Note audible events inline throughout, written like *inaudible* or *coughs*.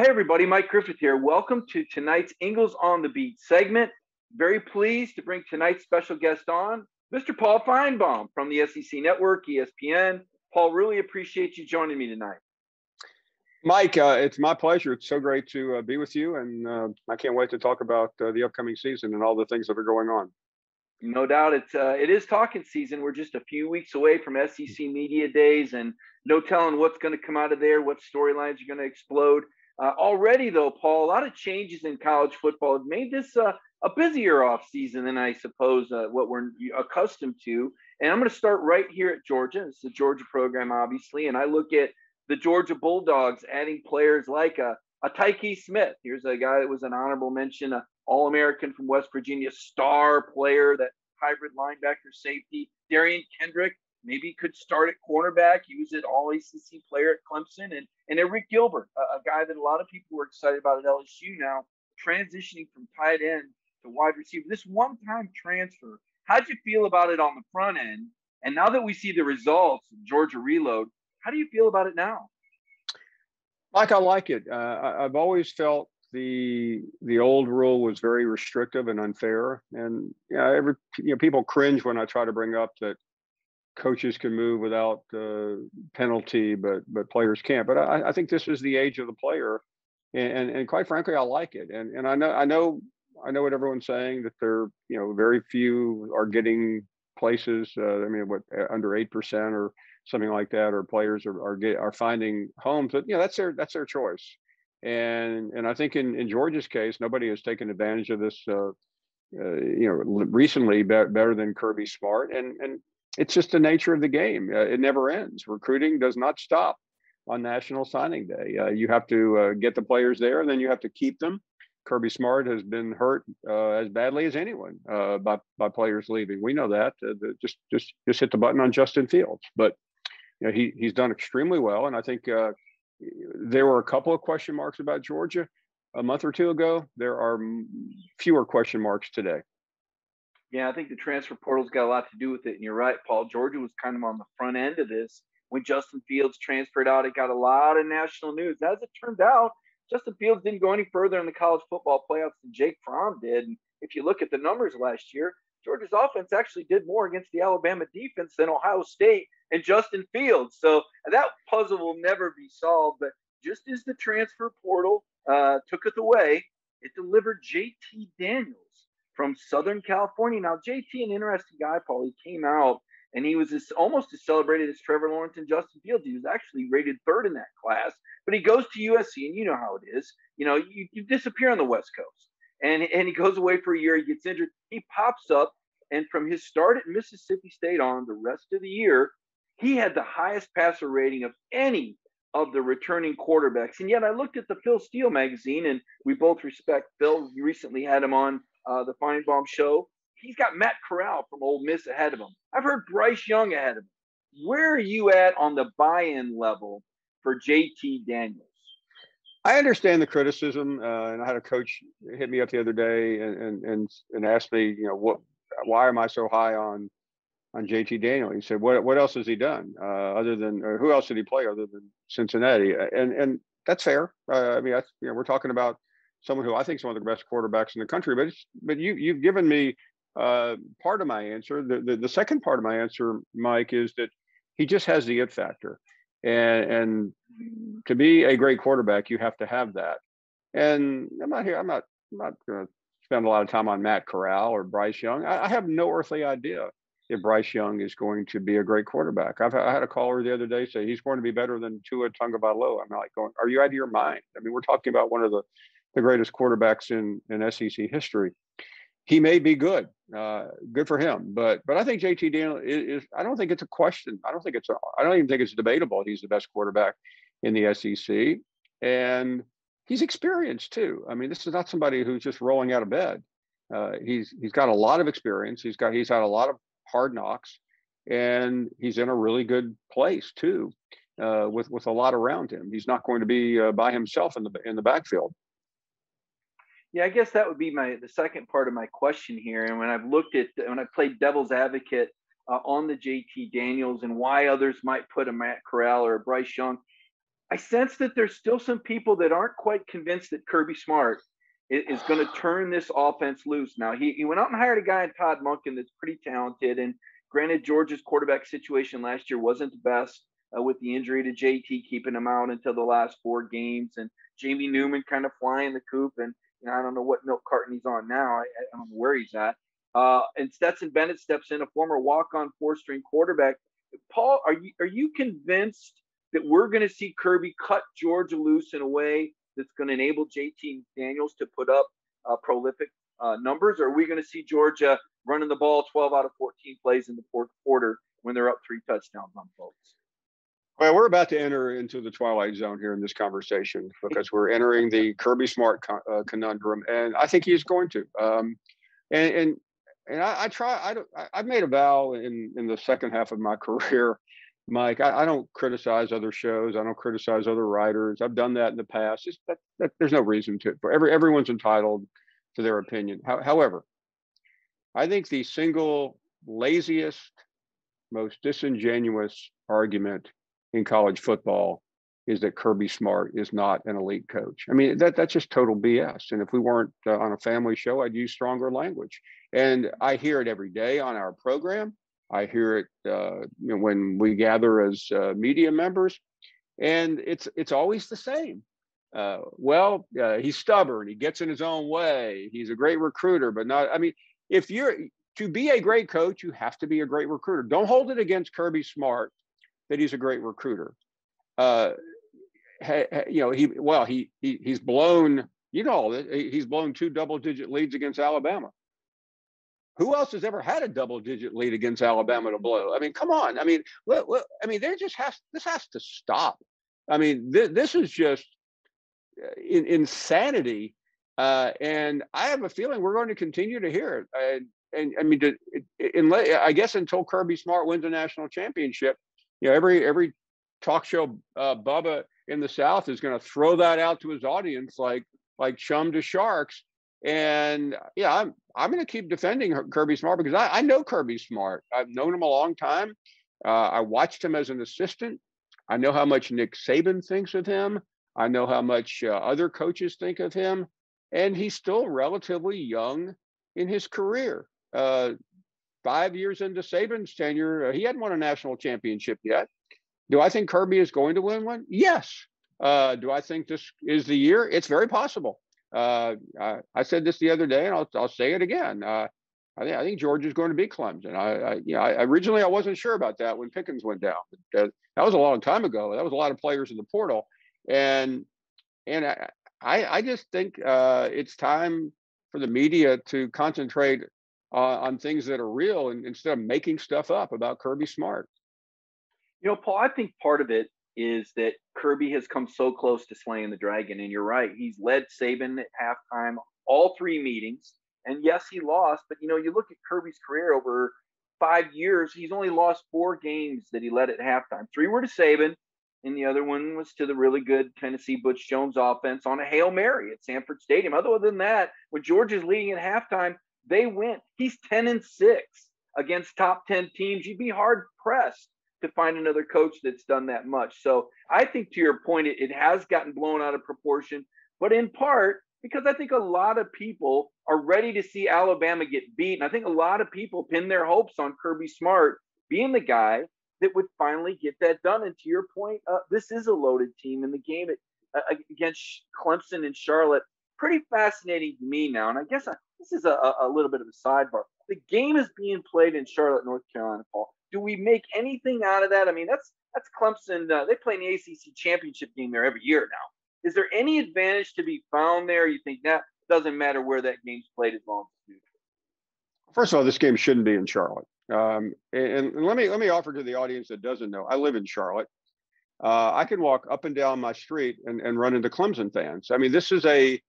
Well, hey, everybody, Mike Griffith here. Welcome to tonight's Ingles on the Beat segment. Very pleased to bring tonight's special guest on, Mr. Paul Finebaum from the SEC Network, ESPN. Paul, really appreciate you joining me tonight. Mike, uh, it's my pleasure. It's so great to uh, be with you, and uh, I can't wait to talk about uh, the upcoming season and all the things that are going on. No doubt, it's uh, it is talking season. We're just a few weeks away from SEC media days, and no telling what's going to come out of there, what storylines are going to explode. Uh, already, though, Paul, a lot of changes in college football have made this uh, a busier off season than I suppose uh, what we're accustomed to. And I'm going to start right here at Georgia. It's the Georgia program, obviously, and I look at the Georgia Bulldogs adding players like a, a Tykee Smith. Here's a guy that was an honorable mention, a All-American from West Virginia, star player, that hybrid linebacker safety. Darian Kendrick, maybe could start at cornerback. He was an all ACC player at Clemson, and and Arik Gilbert, a, a, guy that a lot of people were excited about at LSU now, transitioning from tight end to wide receiver. This one-time transfer, how'd you feel about it on the front end? And now that we see the results, Georgia Reload, how do you feel about it now? Mike, I like it. Uh, I, I've always felt the the old rule was very restrictive and unfair, and you know, every you know people cringe when I try to bring up that coaches can move without penalty, but but players can't. But I, I, think this is the age of the player, and, and, and quite frankly, I like it. And and I know I know I know what everyone's saying that there you know very few are getting places. Uh, I mean, what uh, under eight percent or something like that, or players are are get are finding homes. But you know that's their that's their choice. And and I think in in Georgia's case, nobody has taken advantage of this. Uh, uh, you know, recently better than Kirby Smart, and and it's just the nature of the game. Uh, it never ends. Recruiting does not stop on National Signing Day. Uh, you have to uh, get the players there, and then you have to keep them. Kirby Smart has been hurt uh, as badly as anyone uh, by by players leaving. We know that. Uh, the, just just just hit the button on Justin Fields, but you know, he he's done extremely well, and I think there were a couple of question marks about Georgia a month or two ago. There are fewer question marks today. Yeah, I think the transfer portal's got a lot to do with it. And you're right, Paul. Georgia was kind of on the front end of this. When Justin Fields transferred out, it got a lot of national news. As it turned out, Justin Fields didn't go any further in the college football playoffs than Jake Fromm did. And if you look at the numbers last year, Georgia's offense actually did more against the Alabama defense than Ohio State and Justin Fields. So that puzzle will never be solved. But just as the transfer portal uh, took it away, it delivered JT Daniels from Southern California. Now, JT, an interesting guy, Paul. He came out and he was as, almost as celebrated as Trevor Lawrence and Justin Fields. He was actually rated third in that class, but he goes to USC, and you know how it is. You know, you, you disappear on the West Coast, and and he goes away for a year. He gets injured. He pops up, and from his start at Mississippi State on the rest of the year, he had the highest passer rating of any of the returning quarterbacks. And yet, I looked at the Phil Steele magazine, and we both respect Phil. We recently had him on uh, the Finebaum show. He's got Matt Corral from Ole Miss ahead of him. I've heard Bryce Young ahead of him. Where are you at on the buy-in level for JT Daniels? I understand the criticism, uh, and I had a coach hit me up the other day and and and, and asked me, you know, what, why am I so high on on JT Daniel? He said, what what else has he done uh, other than, who else did he play other than Cincinnati? And and that's fair. Uh, I mean, I, you know, we're talking about someone who I think is one of the best quarterbacks in the country. But but you you've given me uh, part of my answer. The, the, the second part of my answer, Mike, is that he just has the it factor, and and to be a great quarterback, you have to have that. And I'm not here. I'm not I'm not going to spend a lot of time on Matt Corral or Bryce Young. I, I have no earthly idea if Bryce Young is going to be a great quarterback. I've I had a caller the other day say he's going to be better than Tua Tagovailoa. I'm like going, are you out of your mind? I mean, we're talking about one of the the greatest quarterbacks in in SEC history. He may be good, uh, good for him. But but I think JT Daniel is, is, I don't think it's a question. I don't think it's a, I don't even think it's debatable. He's the best quarterback in the SEC, and he's experienced too. I mean, this is not somebody who's just rolling out of bed. Uh, he's he's got a lot of experience. He's got he's had a lot of hard knocks, and he's in a really good place too, uh, with with a lot around him. He's not going to be uh, by himself in the in the backfield. Yeah, I guess that would be my the second part of my question here. And when I've looked at when I played devil's advocate uh, on the JT Daniels and why others might put a Matt Corral or a Bryce Young, I sense that there's still some people that aren't quite convinced that Kirby Smart is, is going to turn this offense loose. Now, he, he went out and hired a guy in Todd Monken that's pretty talented. And granted, Georgia's quarterback situation last year wasn't the best uh, with the injury to JT, keeping him out until the last four games, and Jamie Newman kind of flying the coop. And I don't know what milk carton he's on now. I, I don't know where he's at. Uh, and Stetson Bennett steps in, a former walk-on four-string quarterback. Paul, are you are you convinced that we're going to see Kirby cut Georgia loose in a way that's going to enable JT Daniels to put up uh, prolific uh, numbers? Or are we going to see Georgia running the ball 12 out of 14 plays in the fourth quarter when they're up three touchdowns on folks? Well, we're about to enter into the twilight zone here in this conversation *laughs* because we're entering the Kirby Smart con- uh, conundrum, and I think he's going to. Um, and and and I, I try. I don't. I've made a vow in in the second half of my *laughs* career, Mike. I, I, don't criticize other shows. I don't criticize other writers. I've done that in the past. That, that, there's no reason to. For every everyone's entitled to their opinion. How, however, I think the single laziest, most disingenuous argument in college football is that Kirby Smart is not an elite coach. I mean, that that's just total BS. And if we weren't uh, on a family show, I'd use stronger language. And I hear it every day on our program. I hear it uh, when we gather as uh, media members, and it's it's always the same. Uh, well, uh, he's stubborn. He gets in his own way. He's a great recruiter, but not. I mean, if you're to be a great coach, you have to be a great recruiter. Don't hold it against Kirby Smart that he's a great recruiter. Uh, you know, he well, he, he he's blown. You know, he's blown two double-digit leads against Alabama. Who else has ever had a double-digit lead against Alabama to blow? I mean, come on. I mean, look, look, I mean, there just has this has to stop. I mean, th- this is just uh, in, insanity, uh, and I have a feeling we're going to continue to hear it. Uh, and I mean, to, in, I guess until Kirby Smart wins a national championship, you know, every every talk show uh, Bubba in the South is going to throw that out to his audience like like chum to sharks. And yeah, I'm I'm going to keep defending Kirby Smart because I, I know Kirby Smart. I've known him a long time. Uh, I watched him as an assistant. I know how much Nick Saban thinks of him. I know how much uh, other coaches think of him, and he's still relatively young in his career. Uh, five years into Saban's tenure, uh, he hadn't won a national championship yet. Do I think Kirby is going to win one? Yes. Uh, do I think this is the year? It's very possible. Uh, I, I, said this the other day, and I'll, I'll say it again. Uh, I think I think George is going to be Clemson. I, I you know, I, originally I wasn't sure about that when Pickens went down. Uh, that was a long time ago. That was a lot of players in the portal, and and I I just think uh, it's time for the media to concentrate uh, on things that are real and instead of making stuff up about Kirby Smart. You know, Paul, I think part of it is that Kirby has come so close to slaying the dragon. And you're right, he's led Saban at halftime all three meetings. And yes, he lost, but you know, you look at Kirby's career over five years, he's only lost four games that he led at halftime. Three were to Saban, and the other one was to the really good Tennessee Butch Jones offense on a Hail Mary at Sanford Stadium. Other than that, when George is leading at halftime, they went. He's 10 and 6 against top 10 teams. You'd be hard pressed to find another coach that's done that much. So I think to your point, it, it has gotten blown out of proportion, but in part because I think a lot of people are ready to see Alabama get beat. And I think a lot of people pin their hopes on Kirby Smart being the guy that would finally get that done. And to your point, uh, this is a loaded team in the game at, uh, against Clemson and Charlotte. Pretty fascinating to me now. And I guess I, this is a, a little bit of a sidebar. The game is being played in Charlotte, North Carolina, Paul. Do we make anything out of that? I mean, that's that's Clemson. Uh, they play in the ACC championship game there every year now. Is there any advantage to be found there? You think that doesn't matter where that game's played as long as it's First of all, this game shouldn't be in Charlotte. Um, and, and, let me let me offer to the audience that doesn't know. I live in Charlotte. Uh, I can walk up and down my street and, and run into Clemson fans. I mean, this is a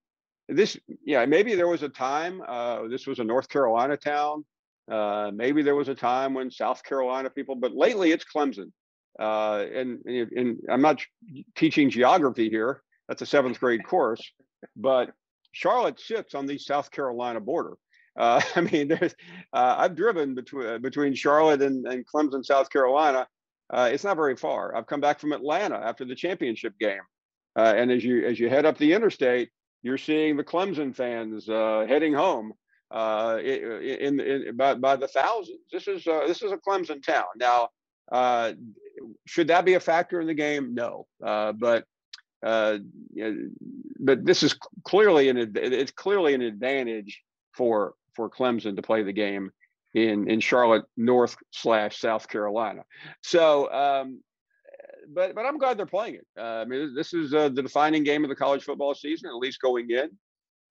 this yeah maybe there was a time uh, this was a north carolina town. Uh, maybe there was a time when south carolina people but lately it's clemson. Uh, and, and i'm not teaching geography here. That's a seventh grade course. But charlotte sits on the south carolina border. Uh, *laughs* i mean there's uh, i've driven between between charlotte and, and clemson south carolina. Uh, it's not very far. I've come back from Atlanta after the championship game, uh, and as you as you head up the interstate, you're seeing the Clemson fans uh, heading home uh, in, in, by, by the thousands. This is uh, this is a Clemson town. Now, uh, should that be a factor in the game? No, but but this is clearly an it's clearly an advantage for for Clemson to play the game in in Charlotte, North slash South Carolina. So, um, but but I'm glad they're playing it. Uh, I mean, this is uh, the defining game of the college football season, at least going in.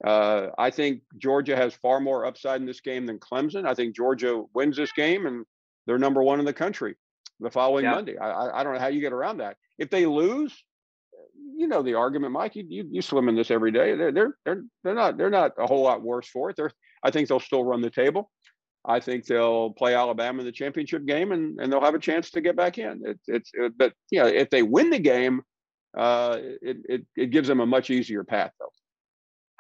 Uh, I think Georgia has far more upside in this game than Clemson. I think Georgia wins this game, and they're number one in the country the following yeah. Monday. I, I don't know how you get around that. If they lose, you know the argument, Mike. You, you you swim in this every day. They're they're they're they're not they're not a whole lot worse for it. They're I think they'll still run the table. I think they'll play Alabama in the championship game, and, and they'll have a chance to get back in. It, it's it, but you know if they win the game, uh, it, it it gives them a much easier path though.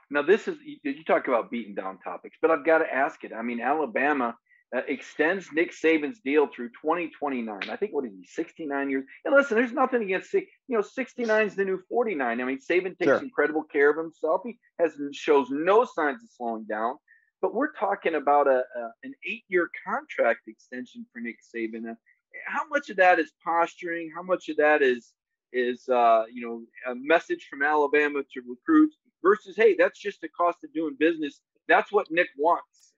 Now this is you talk about beating down topics, but I've got to ask it. I mean, Alabama uh, extends Nick Saban's deal through 2029. I think what is he, 69 years? And listen, there's nothing against you know 69 is the new 49. I mean, Saban takes sure. incredible care of himself. He has shows no signs of slowing down. But we're talking about a, a an eight-year contract extension for Nick Saban. Uh, how much of that is posturing? How much of that is is uh, you know a message from Alabama to recruits versus hey, that's just the cost of doing business. That's what Nick wants.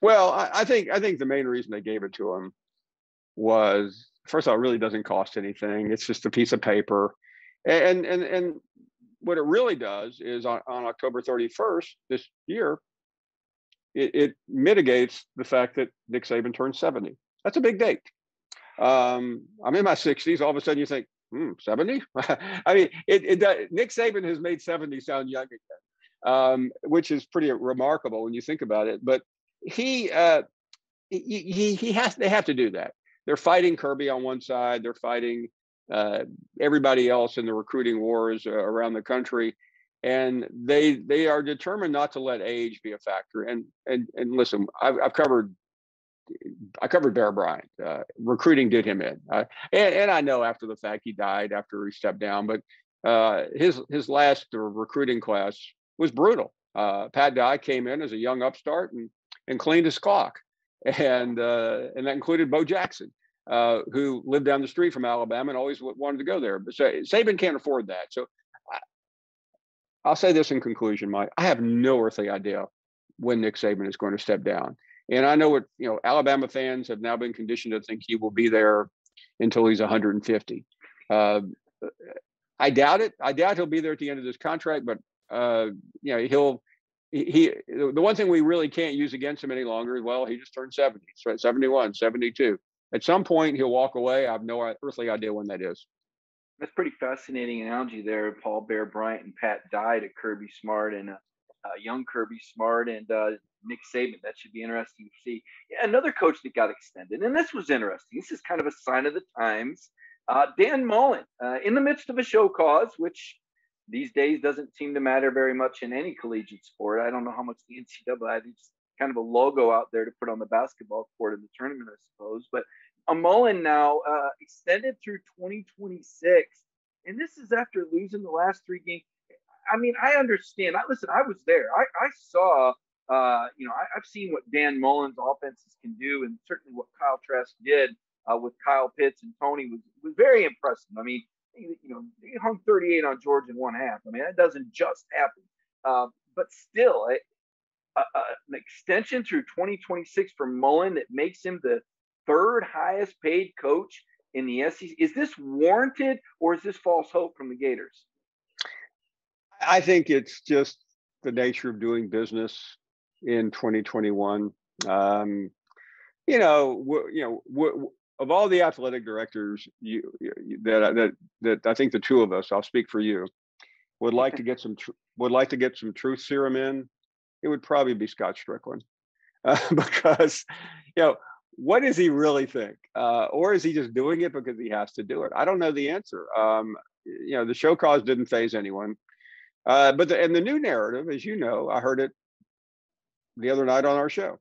Well, I, I think I think the main reason they gave it to him was first of all, it really doesn't cost anything. It's just a piece of paper, and and and what it really does is on, on October 31st this year, it, it, mitigates the fact that Nick Saban turned 70. That's a big date. Um, I'm in my 60s. All of a sudden, you think, hmm, 70? *laughs* I mean, it, it, Nick Saban has made 70 sound young again, um, which is pretty remarkable when you think about it. But he, uh, he, he, he has, they have to do that. They're fighting Kirby on one side. They're fighting uh, everybody else in the recruiting wars uh, around the country and they they are determined not to let age be a factor. And and and listen, I've, I've covered I covered Bear Bryant. Uh, recruiting did him in, uh, and and I know after the fact he died after he stepped down, but uh, his his last recruiting class was brutal. Uh, Pat Dye came in as a young upstart and and cleaned his clock, and uh, and that included Bo Jackson. Uh, who lived down the street from Alabama and always wanted to go there. But so, Saban can't afford that. So I'll say this in conclusion, Mike. I have no earthly idea when Nick Saban is going to step down. And I know what, you know, Alabama fans have now been conditioned to think he will be there until he's 150. Uh, I doubt it. I doubt he'll be there at the end of this contract, but, uh, you know, he'll, he, the one thing we really can't use against him any longer is, well, he just turned 70, 71, 72. At some point, he'll walk away. I have no earthly idea when that is that's pretty fascinating analogy there. Paul Bear Bryant and Pat Dye at Kirby Smart and uh, uh, young Kirby Smart and uh, Nick Saban. That should be interesting to see. Yeah, another coach that got extended, and this was interesting. This is kind of a sign of the times. Uh, Dan Mullen, uh, in the midst of a show cause, which these days doesn't seem to matter very much in any collegiate sport. I don't know how much the NCAA, it's kind of a logo out there to put on the basketball court in the tournament, I suppose. But a Mullen now uh, extended through 2026, and this is after losing the last three games. I mean, I understand. I listen. I was there. I, I saw. Uh, you know, I, have seen what Dan Mullen's offenses can do, and certainly what Kyle Trask did uh, with Kyle Pitts and Toney was was very impressive. I mean, you know, he hung 38 on George in one half. I mean, that doesn't just happen. Uh, but still, a, an extension through 2026 for Mullen that makes him the third highest paid coach in the SEC. Is this warranted or is this false hope from the Gators? I think it's just the nature of doing business in 2021. Um, you know, you know, of all the athletic directors you, that that that I think the two of us, I'll speak for you, would like to get some tr- *laughs* would like to get some truth serum in. It would probably be Scott Stricklin *laughs* uh, because you know what does he really think? Uh, or is he just doing it because he has to do it? I don't know the answer. Um, you know, the show cause didn't faze anyone. Uh, but the, and the new narrative, as you know, I heard it the other night on our show.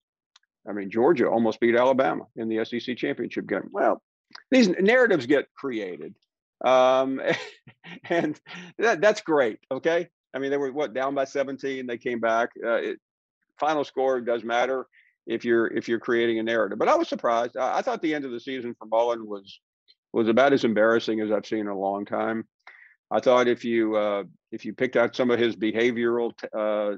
I mean, Georgia almost beat Alabama in the SEC championship game. Well, these narratives get created, um, *laughs* and that, that's great. Okay, I mean they were what down by 17, they came back. Uh, it, final score does matter if you're if you're creating a narrative. But I was surprised. I, I thought the end of the season for Mullen was was about as embarrassing as I've seen in a long time. I thought if you uh, if you picked out some of his behavioral t- uh,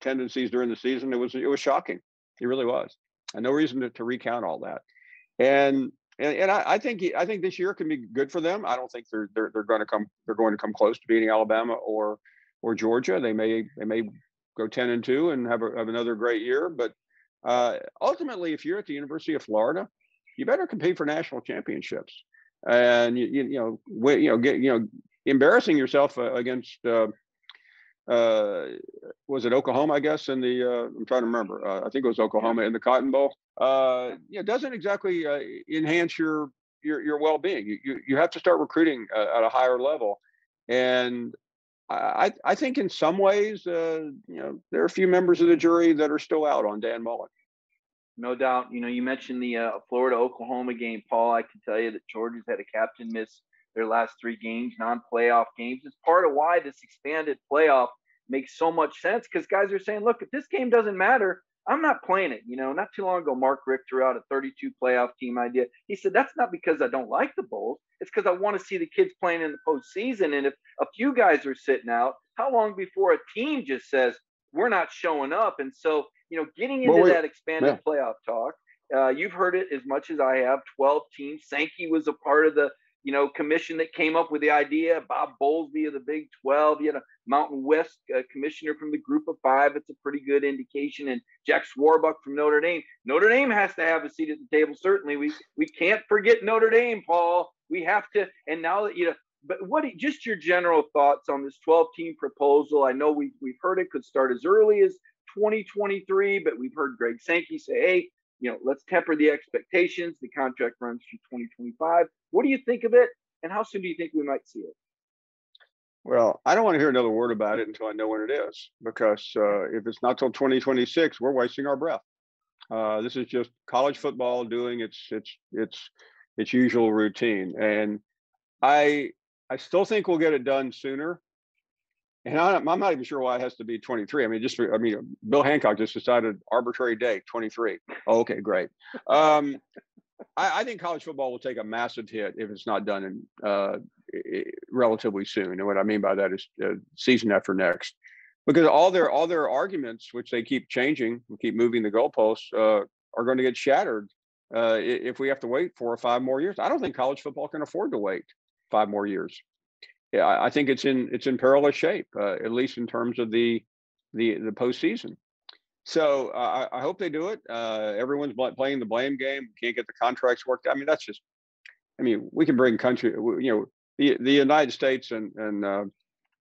tendencies during the season, it was it was shocking. It really was. And no reason to, to recount all that. And and, and I, I, think I think this year can be good for them. I don't think they're they're, they're going to come they're going to come close to beating Alabama or or Georgia. They may they may go ten and two and have a, have another great year. But uh, ultimately, if you're at the University of Florida, you better compete for national championships. And you you, you know you know get you know embarrassing yourself uh, against uh, uh, was it Oklahoma? I guess in the uh, I'm trying to remember. Uh, I think it was Oklahoma in the Cotton Bowl. Uh, yeah, doesn't exactly uh, enhance your your your well being. You, you you have to start recruiting uh, at a higher level, and I I think in some ways, uh, you know, there are a few members of the jury that are still out on Dan Mullen. No doubt. You know, you mentioned the uh, Florida Oklahoma game, Paul. I can tell you that Georgia's had a captain miss their last three games, non-playoff games. It's part of why this expanded playoff makes so much sense because guys are saying, look, if this game doesn't matter, I'm not playing it. You know, not too long ago, Mark Richt threw out a 32 playoff team idea. He said, that's not because I don't like the Bulls. It's because I want to see the kids playing in the postseason. And if a few guys are sitting out, how long before a team just says, we're not showing up? And so, you know, getting into well, that expanded yeah. playoff talk, uh, you've heard it as much as I have. 12 teams. Sankey was a part of the you know, commission that came up with the idea. Bob Bowlesby of the Big 12, you know, Mountain West uh, commissioner from the group of five. It's a pretty good indication. And Jack Swarbrick from Notre Dame. Notre Dame has to have a seat at the table. Certainly, we we can't forget Notre Dame, Paul. We have to. And now that you know, but what just your general thoughts on this 12 team proposal? I know we we've heard it could start as early as 2023, but we've heard Greg Sankey say, hey, you know, let's temper the expectations. The contract runs through 2025. What do you think of it? And how soon do you think we might see it? Well, I don't want to hear another word about it until I know when it is, because uh, if it's not till 2026, we're wasting our breath. Uh, this is just college football doing its its its its usual routine, and I I still think we'll get it done sooner and I'm, I'm not even sure why it has to be 23. I mean, just I mean, Bill Hancock just decided arbitrary date 23. Oh, okay, great. Um, I, I, think college football will take a massive hit if it's not done in uh, relatively soon. And what I mean by that is uh, season after next, because all their all their arguments, which they keep changing, keep moving the goalposts, uh, are going to get shattered uh, if we have to wait four or five more years. I don't think college football can afford to wait five more years yeah, I think it's in it's in perilous shape, uh, at least in terms of the the the postseason. So uh, I, I, hope they do it. Uh, everyone's playing the blame game. Can't get the contracts worked. I mean, that's just. I mean, we can bring country. You know, the the United States and and uh,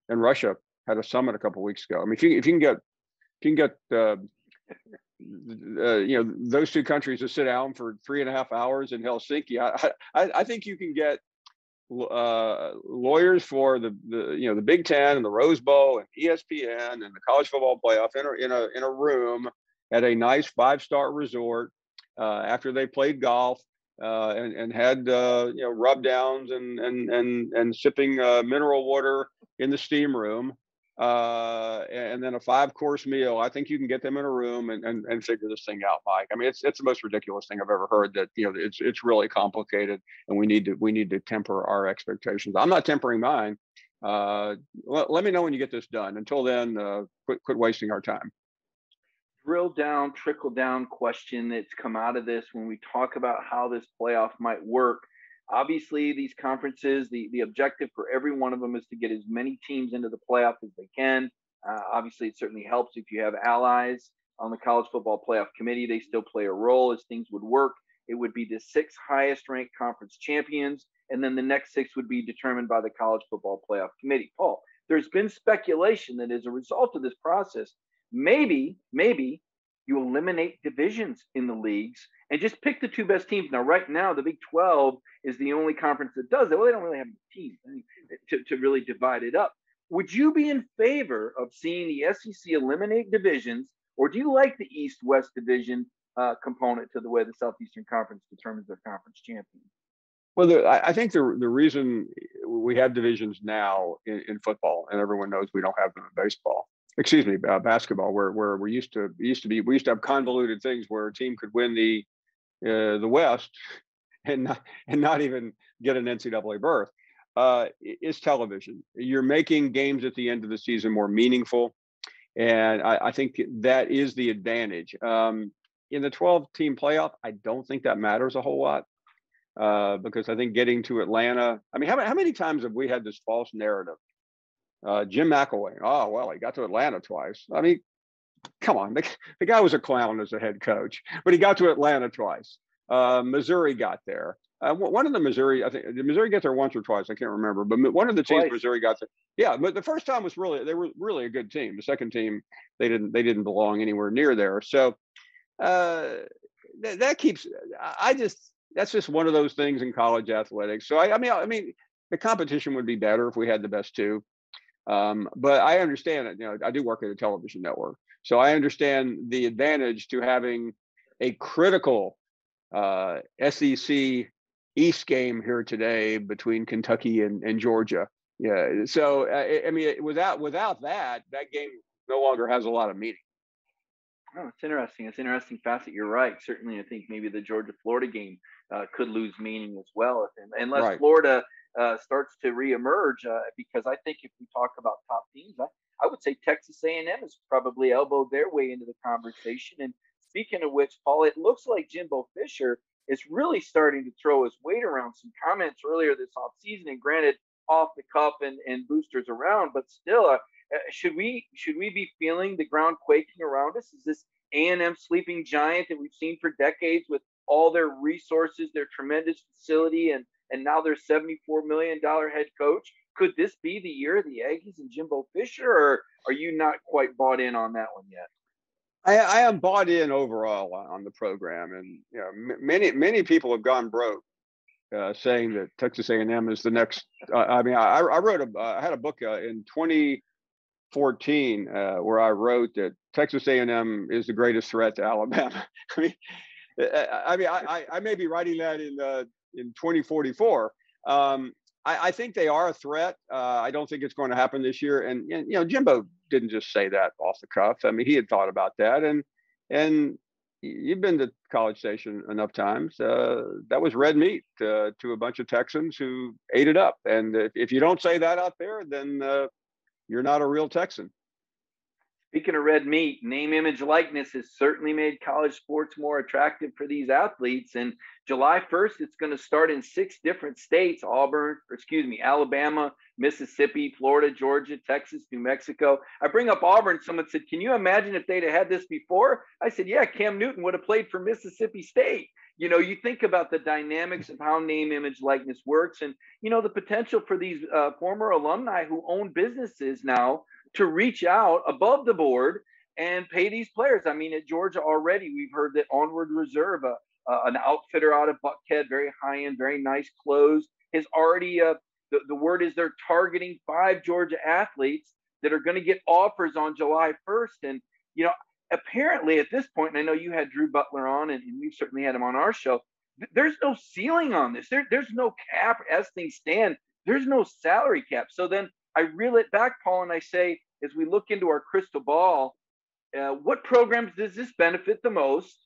and Russia had a summit a couple weeks ago. I mean, if you if you can get if you can get uh, uh, you know those two countries to sit down for three and a half hours in Helsinki, I I, I think you can get uh, lawyers for the, the you know the Big Ten and the Rose Bowl and ESPN and the college football playoff in a in a in a room at a nice five star resort uh, after they played golf uh, and and had uh, you know rub downs and and and and sipping uh, mineral water in the steam room uh, and then a five course meal. I think you can get them in a room and, and, and figure this thing out, Mike. I mean, it's, it's the most ridiculous thing I've ever heard that, you know, it's, it's really complicated and we need to, we need to temper our expectations. I'm not tempering mine. Uh, let, let me know when you get this done. Until then, uh, quit, quit wasting our time. Drill down, trickle down question that's come out of this when we talk about how this playoff might work Obviously, these conferences, the, the objective for every one of them is to get as many teams into the playoff as they can. Uh, obviously, it certainly helps if you have allies on the college football playoff committee. They still play a role as things would work. It would be the six highest ranked conference champions, and then the next six would be determined by the college football playoff committee. Paul, there's been speculation that as a result of this process, maybe, maybe you eliminate divisions in the leagues and just pick the two best teams. Now, right now, the Big 12 is the only conference that does it. Well, they don't really have teams to, to really divide it up. Would you be in favor of seeing the SEC eliminate divisions, or do you like the East West division uh, component to the way the Southeastern Conference determines their conference champion? Well, the, I think the the reason we have divisions now in, in, football, and everyone knows we don't have them in baseball. Excuse me, uh, basketball, where where we used to used to be we used to have convoluted things where a team could win the uh, the West *laughs* and not, and not even get an NCAA berth. Uh, is television. You're making games at the end of the season more meaningful, and I, I think that is the advantage. Um, in the 12 team playoff, I don't think that matters a whole lot uh, because I think getting to Atlanta. I mean, how, how many times have we had this false narrative? Uh, Jim McElwain. Oh well, he got to Atlanta twice. I mean, come on, the, the guy was a clown as a head coach, but he got to Atlanta twice. Uh, Missouri got there. Uh, one of the Missouri, I think, did Missouri get there once or twice? I can't remember, but one of the teams twice. Missouri got there. Yeah, but the first time was really they were really a good team. The second team, they didn't they didn't belong anywhere near there. So uh, that, that keeps. I just that's just one of those things in college athletics. So I, I mean, I mean, the competition would be better if we had the best two. Um, but I understand it. You know, I do work at a television network, so I understand the advantage to having a critical uh, SEC East game here today between Kentucky and, and Georgia. Yeah. So I, I mean, without without that, that game no longer has a lot of meaning. Oh, it's interesting. It's an interesting facet. You're right. Certainly, I think maybe the Georgia Florida game uh, could lose meaning as well, if, unless right. Florida uh, starts to reemerge. Uh, because I think if we talk about top teams, I, I would say Texas A&M has probably elbowed their way into the conversation. And speaking of which, Paul, it looks like Jimbo Fisher is really starting to throw his weight around. Some comments earlier this offseason, and granted, off the cuff and, and boosters around, but still, uh, uh, should we should we be feeling the ground quaking around us? Is this A&M sleeping giant that we've seen for decades with all their resources, their tremendous facility, and and now their 74 million dollar head coach? Could this be the year of the Aggies and Jimbo Fisher, or are you not quite bought in on that one yet? I, I am bought in overall on the program, and you know, m- many many people have gone broke uh, saying that Texas A&M is the next. Uh, I mean, I, I wrote a I had a book uh, in 2014 uh, where I wrote that Texas A&M is the greatest threat to Alabama. *laughs* I mean, I mean, I, I, may be writing that in uh, in 2044. Um, I, I, think they are a threat. Uh, I don't think it's going to happen this year. And, and, you know, Jimbo didn't just say that off the cuff. I mean, he had thought about that. And and you've been to College Station enough times. Uh, that was red meat uh, to a bunch of Texans who ate it up. And if, if you don't say that out there, then uh, you're not a real Texan. Speaking of red meat, name, image, likeness has certainly made college sports more attractive for these athletes. And July 1st, it's going to start in six different states Auburn, excuse me, Alabama, Mississippi, Florida, Georgia, Texas, New Mexico. I bring up Auburn. Someone said, Can you imagine if they'd have had this before? I said, Yeah, Cam Newton would have played for Mississippi State you know you think about the dynamics of how name image likeness works and you know the potential for these uh, former alumni who own businesses now to reach out above the board and pay these players i mean at georgia already we've heard that onward reserve uh, uh, an outfitter out of buckhead very high end very nice clothes has already uh, the, the word is they're targeting five georgia athletes that are going to get offers on july 1st and you know apparently at this point, and I know you had Drew Butler on, and, and we've certainly had him on our show. Th- there's no ceiling on this. There, there's no cap as things stand. There's no salary cap. So then I reel it back, Paul, and I say, as we look into our crystal ball, uh, what programs does this benefit the most,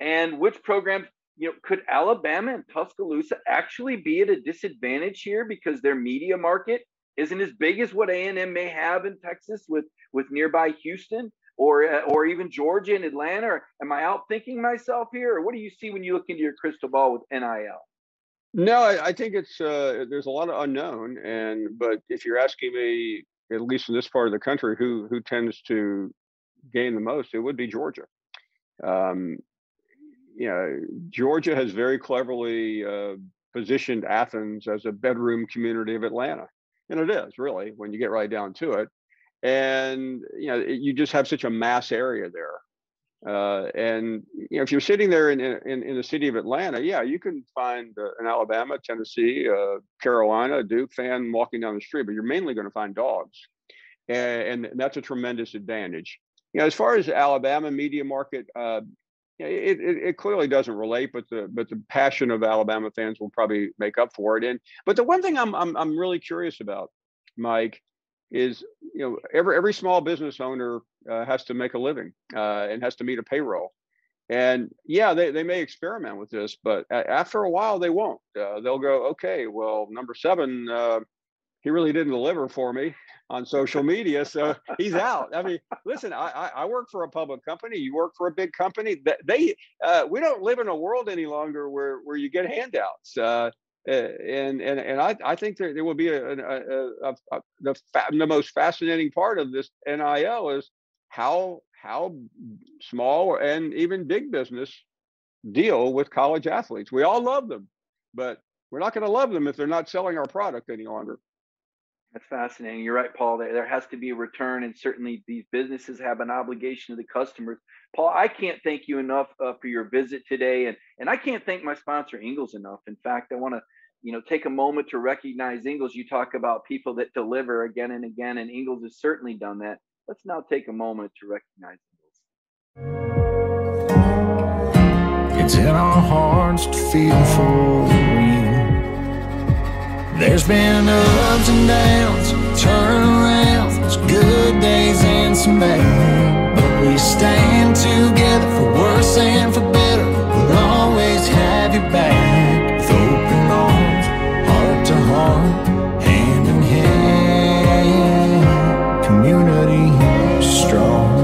and which programs, you know, could Alabama and Tuscaloosa actually be at a disadvantage here because their media market isn't as big as what A&M may have in Texas with with nearby Houston? or uh, or even Georgia and Atlanta? Or am I outthinking myself here, or what do you see when you look into your crystal ball with NIL? No, I, I think it's uh, there's a lot of unknown, and but if you're asking me, at least in this part of the country, who who tends to gain the most, it would be Georgia. Um, you know, Georgia has very cleverly uh, positioned Athens as a bedroom community of Atlanta, and it is really when you get right down to it and you know you just have such a mass area there uh, and you know if you're sitting there in, in, in the city of atlanta yeah you can find uh, an alabama tennessee uh, carolina duke fan walking down the street but you're mainly going to find dogs and, and, that's a tremendous advantage you know as far as alabama media market uh, it, it, it, clearly doesn't relate, but the but the passion of Alabama fans will probably make up for it. And but the one thing I'm I'm I'm really curious about, Mike, is you know every every small business owner uh, has to make a living uh, and has to meet a payroll. And yeah, they, they may experiment with this, but after a while they won't. Uh, they'll go, okay, well, number seven, uh, he really didn't deliver for me on social media, so he's out. I mean, listen, I, I work for a public company. You work for a big company. They uh, we don't live in a world any longer where where you get handouts. Uh, and and and I, I think there, there will be a, a, a, a the fa- the most fascinating part of this NIL is how how small and even big business deal with college athletes. We all love them, but we're not going to love them if they're not selling our product any longer. That's fascinating. You're right, Paul. There, there has to be a return, and certainly these businesses have an obligation to the customers. Paul, I can't thank you enough uh, for your visit today, and and I can't thank my sponsor Ingles enough. In fact, I want to you know take a moment to recognize Ingles. You talk about people that deliver again and again, and Ingles has certainly done that. Let's now take a moment to recognize Ingles. It's in our hearts to feel for. There's been ups and downs, turnarounds, good days and some bad. But we stand together for worse and for better. We'll always have your back with open arms, heart to heart, hand in hand. Community strong.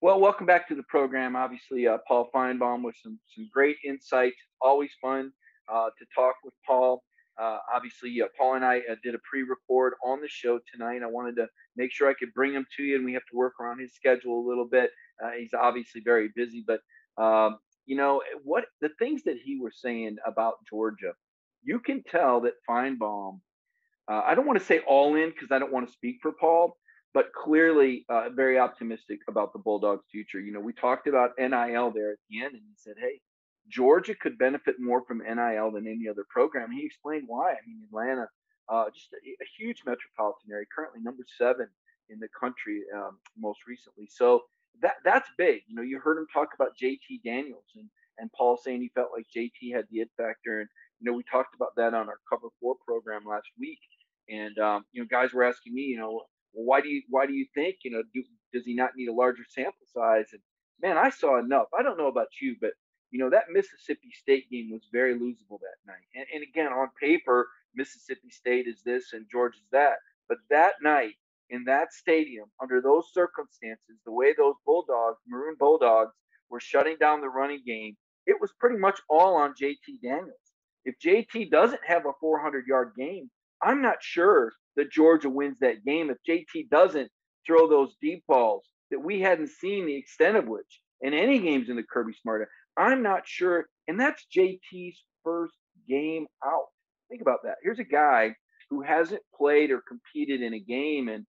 Well, welcome back to the program. Obviously, uh, Paul Finebaum with some some great insight. Always fun to talk with Paul. Uh, obviously, uh, Paul and I uh, did a pre-record on the show tonight. I wanted to make sure I could bring him to you, and we have to work around his schedule a little bit. Uh, he's obviously very busy, but um, you know what? The things that he was saying about Georgia, you can tell that Finebaum. Uh, I don't want to say all in because I don't want to speak for Paul, but clearly uh, very optimistic about the Bulldogs' future. You know, we talked about NIL there at the end, and he said, "Hey, Georgia could benefit more from NIL than any other program. He explained why. I mean, Atlanta, uh, just a, a, huge metropolitan area, currently number seven in the country um, most recently. So that that's big. You know, you heard him talk about JT Daniels and and Paul saying he felt like JT had the it factor. And you know, we talked about that on our Cover Four program last week. And um, you know, guys were asking me, you know, well, why do you why do you think you know do, does he not need a larger sample size? And man, I saw enough. I don't know about you, but you know, that Mississippi State game was very losable that night. And, and again, on paper, Mississippi State is this and Georgia's that. But that night in that stadium, under those circumstances, the way those Bulldogs, Maroon Bulldogs, were shutting down the running game, it was pretty much all on JT Daniels. If JT doesn't have a 400 yard game, I'm not sure that Georgia wins that game. If JT doesn't throw those deep balls that we hadn't seen the extent of which in any games in the Kirby Smart I'm not sure. And that's JT's first game out. Think about that. Here's a guy who hasn't played or competed in a game. And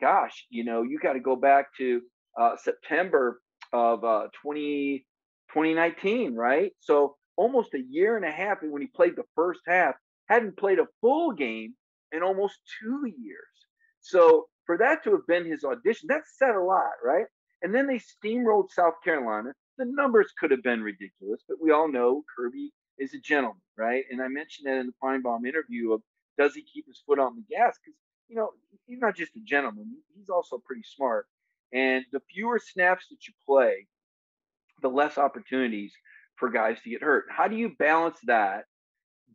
gosh, you know, you got to go back to uh, September of uh, 20, 2019, right? So almost a year and a half when he played the first half, hadn't played a full game in almost two years. So for that to have been his audition, that said a lot, right? And then they steamrolled South Carolina the numbers could have been ridiculous, but we all know Kirby is a gentleman, right? And I mentioned that in the Finebaum interview of does he keep his foot on the gas? Because you know he's not just a gentleman; he's also pretty smart. And the fewer snaps that you play, the less opportunities for guys to get hurt. How do you balance that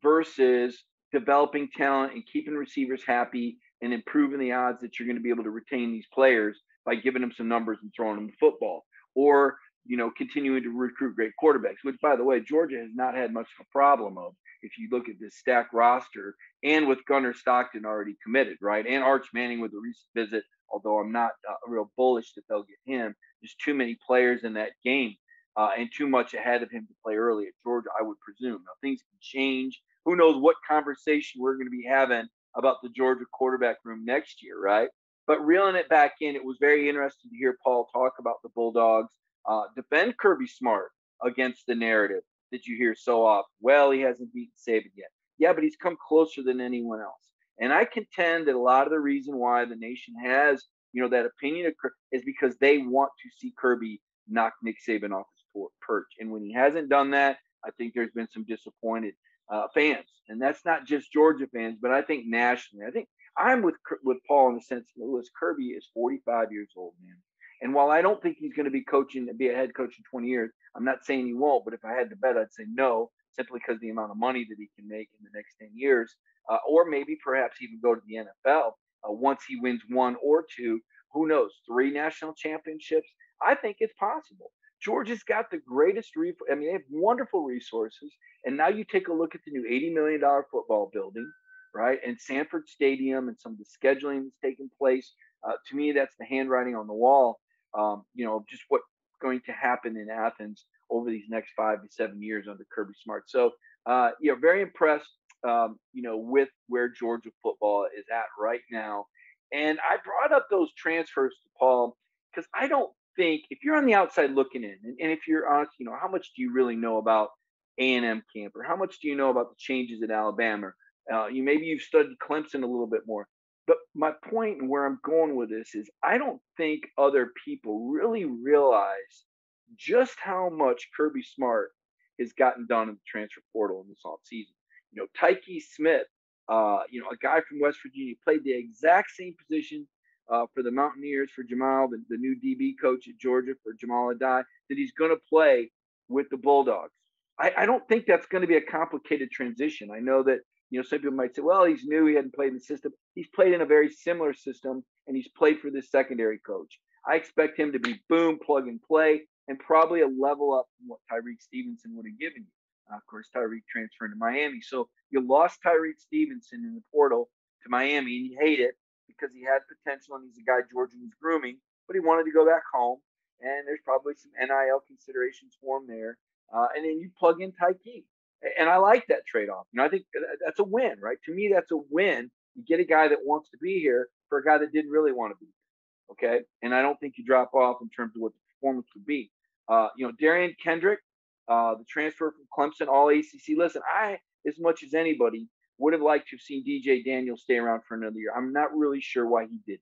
versus developing talent and keeping receivers happy and improving the odds that you're going to be able to retain these players by giving them some numbers and throwing them the football? Or you know, continuing to recruit great quarterbacks, which, by the way, Georgia has not had much of a problem of. If you look at this stacked roster, and with Gunnar Stockton already committed, right, and Arch Manning with a recent visit, although I'm not uh, real bullish that they'll get him. There's too many players in that game, uh, and too much ahead of him to play early at Georgia, I would presume. Now things can change. Who knows what conversation we're going to be having about the Georgia quarterback room next year, right? But reeling it back in, it was very interesting to hear Paul talk about the Bulldogs uh, defend Kirby Smart against the narrative that you hear so often. Well, he hasn't beaten Saban yet. Yeah, but he's come closer than anyone else. And I contend that a lot of the reason why the nation has, you know, that opinion is because they want to see Kirby knock Nick Saban off his perch. And when he hasn't done that, I think there's been some disappointed uh, fans, and that's not just Georgia fans, but I think nationally. I think I'm with with Paul in the sense that Lewis Kirby is 45 years old, man. And while I don't think he's going to be coaching, and be a head coach in 20 years, I'm not saying he won't. But if I had to bet, I'd say no, simply because the amount of money that he can make in the next 10 years, uh, or maybe perhaps even go to the NFL uh, once he wins one or two. Who knows? Three national championships. I think it's possible. Georgia's got the greatest. Re- I mean, they have wonderful resources. And now you take a look at the new $80 million football building, right? And Sanford Stadium and some of the scheduling that's taking place. Uh, to me, that's the handwriting on the wall. Um, you know, just what's going to happen in Athens over these next five to seven years under Kirby Smart. So, uh, you know, very impressed, um, you know, with where Georgia football is at right now. And I brought up those transfers to Paul because I don't think if you're on the outside looking in, and, and, if you're honest, you know, how much do you really know about A&M camp, or how much do you know about the changes at Alabama? Uh, you maybe you've studied Clemson a little bit more. But my point and where I'm going with this is I don't think other people really realize just how much Kirby Smart has gotten done in the transfer portal in this offseason. You know, Tykee Smith, uh, you know, a guy from West Virginia, played the exact same position uh, for the Mountaineers for Jahmile, the, the new DB coach at Georgia for Jahmile Addae, that he's going to play with the Bulldogs. I, I don't think that's going to be a complicated transition. I know that you know some people might say, well, he's new, he hadn't played in the system. He's played in a very similar system, and he's played for this secondary coach. I expect him to be boom, plug and play, and probably a level up from what Tyrique Stevenson would have given you. Uh, of course, Tyrique transferred to Miami, so you lost Tyrique Stevenson in the portal to Miami, and you hate it because he had potential and he's a guy Georgia was grooming, but he wanted to go back home. And there's probably some NIL considerations for him there. Uh, and then you plug in Tykee. And I like that trade off. You know, I think that's a win, right? To me, that's a win. You get a guy that wants to be here for a guy that didn't really want to be here. Okay. And I don't think you drop off in terms of what the performance would be. Uh, you know, Derion Kendrick, uh, the transfer from Clemson, all ACC. Listen, I, as much as anybody, would have liked to have seen DJ Daniel stay around for another year. I'm not really sure why he didn't.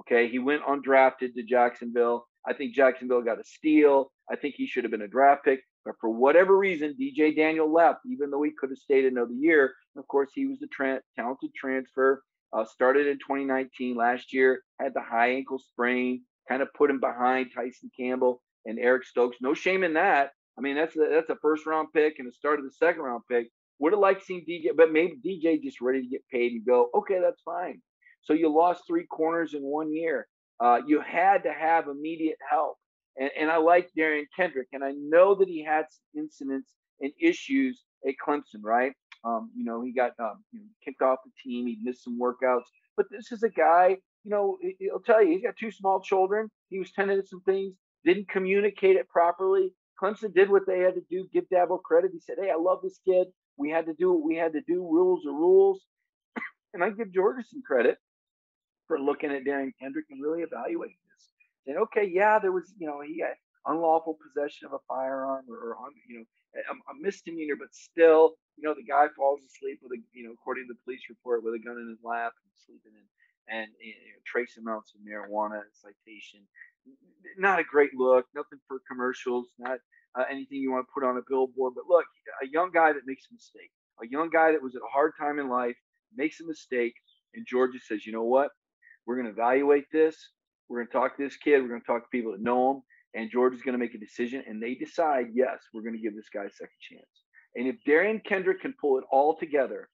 Okay, he went undrafted to Jacksonville. I think Jacksonville got a steal. I think he should have been a draft pick. But for whatever reason, DJ Daniel left, even though he could have stayed another year. of course, he was a tra- talented transfer. Uh, started in 2019 last year, had the high ankle sprain, kind of put him behind Tyson Campbell and Eric Stokes. No shame in that. I mean, that's a, that's a first round pick and the start of the second round pick. Would have liked seeing DJ, but maybe DJ just ready to get paid and go, okay, that's fine. So you lost three corners in one year. Uh, you had to have immediate help. And, and I like Derion Kendrick, and I know that he had incidents and issues at Clemson, right? Um, you know, he got um, you know, kicked off the team. He missed some workouts. But this is a guy, you know, he'll tell you he's got two small children. He was tending to some things, didn't communicate it properly. Clemson did what they had to do. Give Dabo credit. He said, "Hey, I love this kid. We had to do what we had to do. Rules are rules. *coughs* and I give some credit for looking at Derion Kendrick and really evaluating this. Saying, okay, yeah, there was, you know, he had unlawful possession of a firearm or, or you know, a, a, misdemeanor, but still, you know, the guy falls asleep with a, you know, according to the police report, with a gun in his lap and sleeping in, and you know, trace amounts of marijuana citation. Not a great look. Nothing for commercials. Not uh, anything you want to put on a billboard. But look, a young guy that makes a mistake, a young guy that was at a hard time in life, makes a mistake, and Georgia says, you know what? We're going to evaluate this. We're going to talk to this kid. We're going to talk to people that know him. And Georgia's going to make a decision, and they decide, yes, we're going to give this guy a second chance. And if Derion Kendrick can pull it all together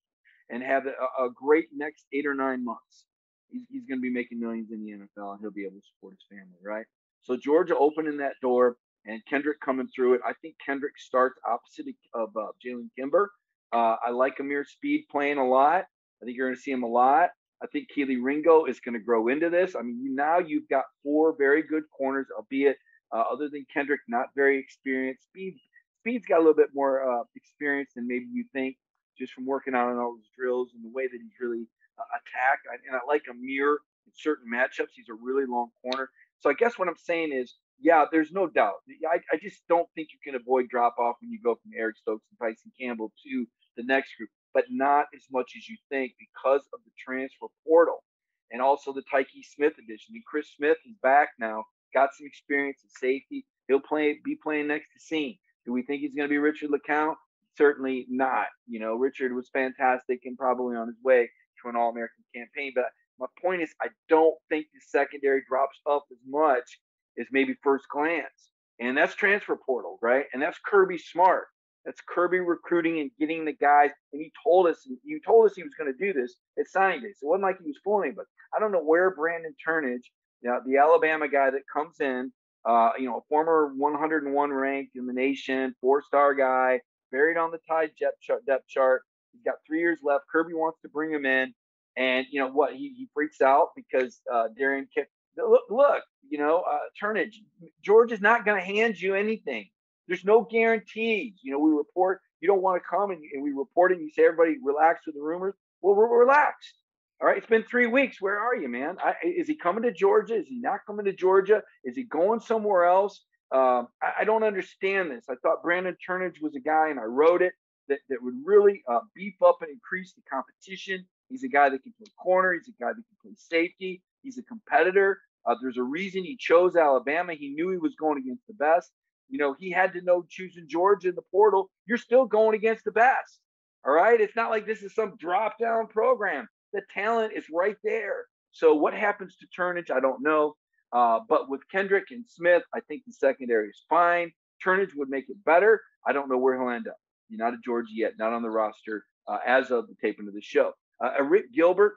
and have a, a great next eight or nine months, he's, he's going to be making millions in the NFL, and he'll be able to support his family, right? So Georgia opening that door and Kendrick coming through it. I think Kendrick starts opposite of uh, Jalen Kimber. Uh, I like Ameer Speed playing a lot. I think you're going to see him a lot. I think Kelee Ringo is going to grow into this. I mean, now you've got four very good corners, albeit uh, other than Kendrick, not very experienced. Speed, Speed's got a little bit more uh, experience than maybe you think, just from working out on all those drills and the way that he's really uh, attacked. I, and I like Ameer in certain matchups. He's a really long corner. So I guess what I'm saying is yeah, there's no doubt. I, I just don't think you can avoid drop off when you go from Eric Stokes and Tyson Campbell to the next group, but not as much as you think because of the transfer portal and also the Tykee Smith addition. And Chris Smith is back now, got some experience in safety. He'll play be playing next to Cine. Do we think he's going to be Richard LeCounte? Certainly not. You know, Richard was fantastic and probably on his way to an All American campaign. But my point is, I don't think the secondary drops off as much as maybe first glance. And that's transfer portal, right? And that's Kirby Smart. That's Kirby recruiting and getting the guys. And he told us, you told us he was going to do this at signing day. So it wasn't like he was fooling anybody. I don't know where Brandon Turnage, you know, the Alabama guy that comes in, uh, you know, a former 101 ranked in the nation, four star guy, buried on the Tide depth chart. He's got three years left. Kirby wants to bring him in. And you know what? He, he freaks out because uh, Derion kicked. Look, look, you know, uh, Turnage. George is not going to hand you anything. There's no guarantees. You know, we report. You don't want to come and, and we report it. And you say everybody relax with the rumors. Well, we're relaxed. All right, it's been three weeks. Where are you, man? I, is he coming to Georgia? Is he not coming to Georgia? Is he going somewhere else? Um, I, I, don't understand this. I thought Brandon Turnage was a guy, and I wrote it that, that would really uh, beef up and increase the competition. He's a guy that can play corner. He's a guy that can play safety. He's a competitor. Uh, there's a reason he chose Alabama. He knew he was going against the best. You know, he had to know choosing Georgia in the portal. You're still going against the best. All right. It's not like this is some drop down program. The talent is right there. So what happens to Turnage? I don't know. Uh, but with Kendrick and Smith, I think the secondary is fine. Turnage would make it better. I don't know where he'll end up. Not at Georgia yet, not on the roster uh, as of the taping of the show. Uh, Arik Gilbert,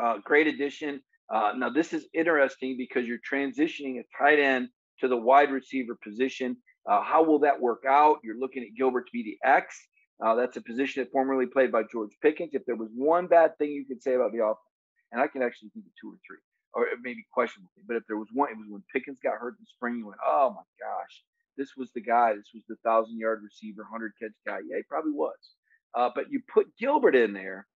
uh, great addition. Uh, now, this is interesting because you're transitioning a tight end to the wide receiver position. Uh, how will that work out? You're looking at Gilbert to be the X. Uh, that's a position that formerly played by George Pickens. If there was one bad thing you could say about the offense, and I can actually think of two or three, or maybe questionable but if there was one, it was when Pickens got hurt in the spring. You went, oh my gosh, this was the guy. This was the thousand yard receiver, hundred catch guy. Yeah, he probably was. Uh, but you put Gilbert in there,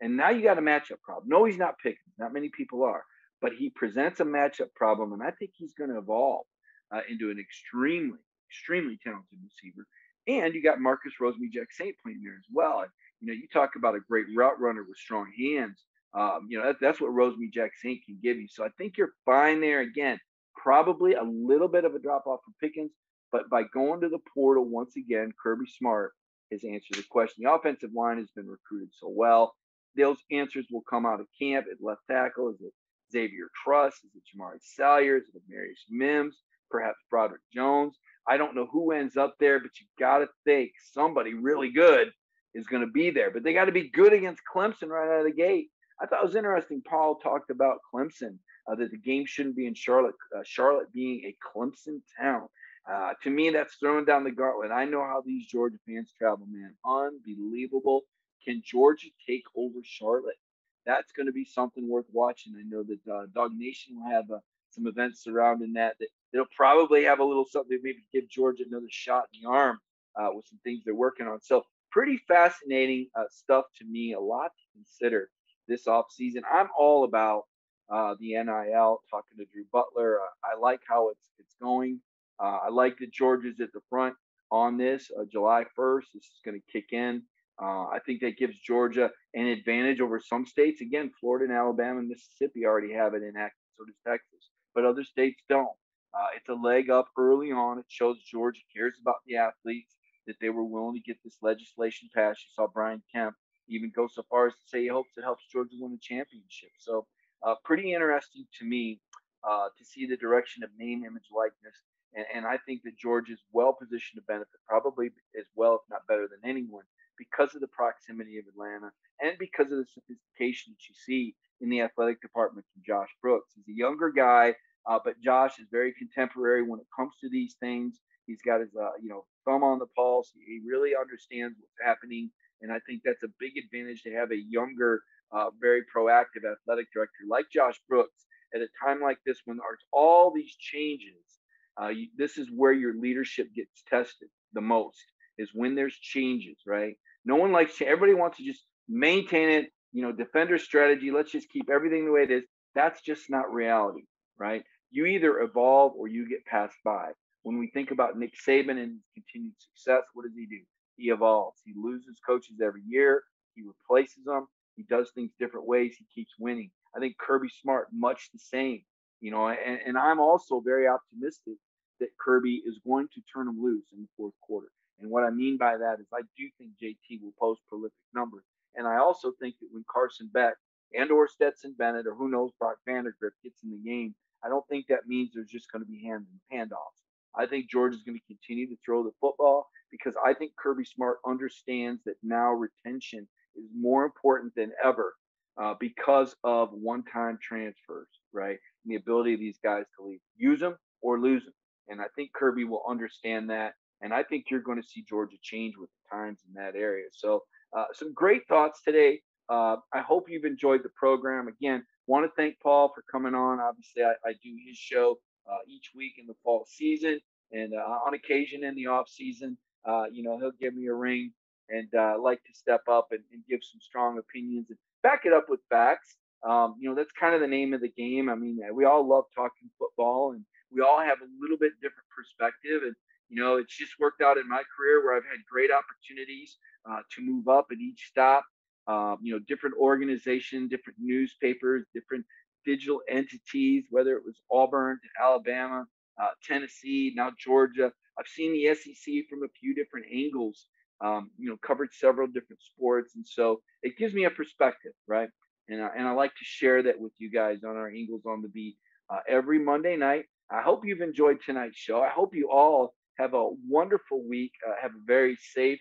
and now you got a matchup problem. No, he's not Pickens. Not many people are, but he presents a matchup problem, and I think he's going to evolve uh, into an extremely, extremely talented receiver. And you got Marcus Rosemy-Jacksaint playing there as well. And, you know, you talk about a great route runner with strong hands. Um, you know, that, that's what Rosemy-Jacksaint can give you. So I think you're fine there. Again, probably a little bit of a drop off from Pickens, but by going to the portal once again, Kirby Smart has answered the question. The offensive line has been recruited so well. Those answers will come out of camp at left tackle. Is it Xavier Truss? Is it Jamaree Salyer? Is it Marius Mims? Perhaps Broderick Jones? I don't know who ends up there, but you got to think somebody really good is going to be there. But they got to be good against Clemson right out of the gate. I thought it was interesting. Paul talked about Clemson, uh, that the game shouldn't be in Charlotte, uh, Charlotte being a Clemson town. Uh, to me, that's throwing down the gauntlet. I know how these Georgia fans travel, man. Unbelievable. Can Georgia take over Charlotte? That's going to be something worth watching. I know that uh, Nation will have uh, some events surrounding that. That they'll probably have a little something, maybe give Georgia another shot in the arm uh, with some things they're working on. So pretty fascinating uh, stuff to me. A lot to consider this off season. I'm all about uh, the NIL. Talking to Drew Butler, I like how it's it's going. Uh, I like that Georgia's at the front on this. Uh, July 1st, this is going to kick in. Uh, I think that gives Georgia an advantage over some states. Again, Florida and Alabama and Mississippi already have it enacted, so does Texas, but other states don't. Uh, it's a leg up early on. It shows Georgia cares about the athletes, that they were willing to get this legislation passed. You saw Brian Kemp even go so far as to say he hopes it helps Georgia win the championship. So, uh, pretty interesting to me uh, to see the direction of name, image, likeness and, and I think that Georgia is well positioned to benefit, probably as well, if not better than anyone, because of the proximity of Atlanta and because of the sophistication that you see in the athletic department from Josh Brooks. He's a younger guy, uh, but Josh is very contemporary when it comes to these things. He's got his, uh, you know, thumb on the pulse. He really understands what's happening, and I think that's a big advantage to have a younger, uh, very proactive athletic director like Josh Brooks at a time like this when there's all these changes uh, you, this is where your leadership gets tested the most is when there's changes, right? No one likes change. everybody wants to just maintain it, you know, defender strategy. Let's just keep everything the way it is. That's just not reality, right? You either evolve or you get passed by. When we think about Nick Saban and his continued success, what does he do? He evolves. He loses coaches every year. He replaces them. He does things different ways. He keeps winning. I think Kirby Smart, much the same. You know, and, and I'm also very optimistic that Kirby is going to turn them loose in the fourth quarter. And what I mean by that is I do think JT will post prolific numbers. And I also think that when Carson Beck and or Stetson Bennett or who knows Brock Vandagriff gets in the game, I don't think that means there's just going to be hand handoffs. I think George is going to continue to throw the football because I think Kirby Smart understands that now retention is more important than ever uh, because of one-time transfers, right? And the ability of these guys to leave, use them or lose them. And I think Kirby will understand that. And I think you're going to see Georgia change with the times in that area. So uh, some great thoughts today. Uh, I hope you've enjoyed the program. Again, want to thank Paul for coming on. Obviously, I, I do his show uh, each week in the fall season, and uh, on occasion in the off season, uh, you know, he'll give me a ring and uh, like to step up and, and, give some strong opinions and back it up with facts. Um, you know, that's kind of the name of the game. I mean, we all love talking football, and we all have a little bit different perspective. And you know, it's just worked out in my career where I've had great opportunities uh, to move up at each stop. Uh, you know, different organizations, different newspapers, different digital entities, whether it was Auburn Alabama, uh, Tennessee, now Georgia. I've seen the SEC from a few different angles. Um, you know, covered several different sports, and so it gives me a perspective, right? And I, and I like to share that with you guys on our Eagles on the Beat uh, every Monday night. I hope you've enjoyed tonight's show. I hope you all have a wonderful week. Uh, have a very safe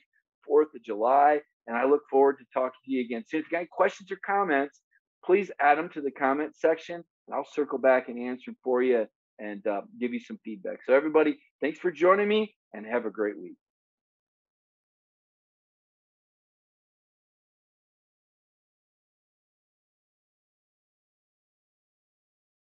Fourth of July, and I look forward to talking to you again soon. If you got any questions or comments, please add them to the comment section, and I'll circle back and answer them for you and uh, give you some feedback. So, everybody, thanks for joining me, and have a great week.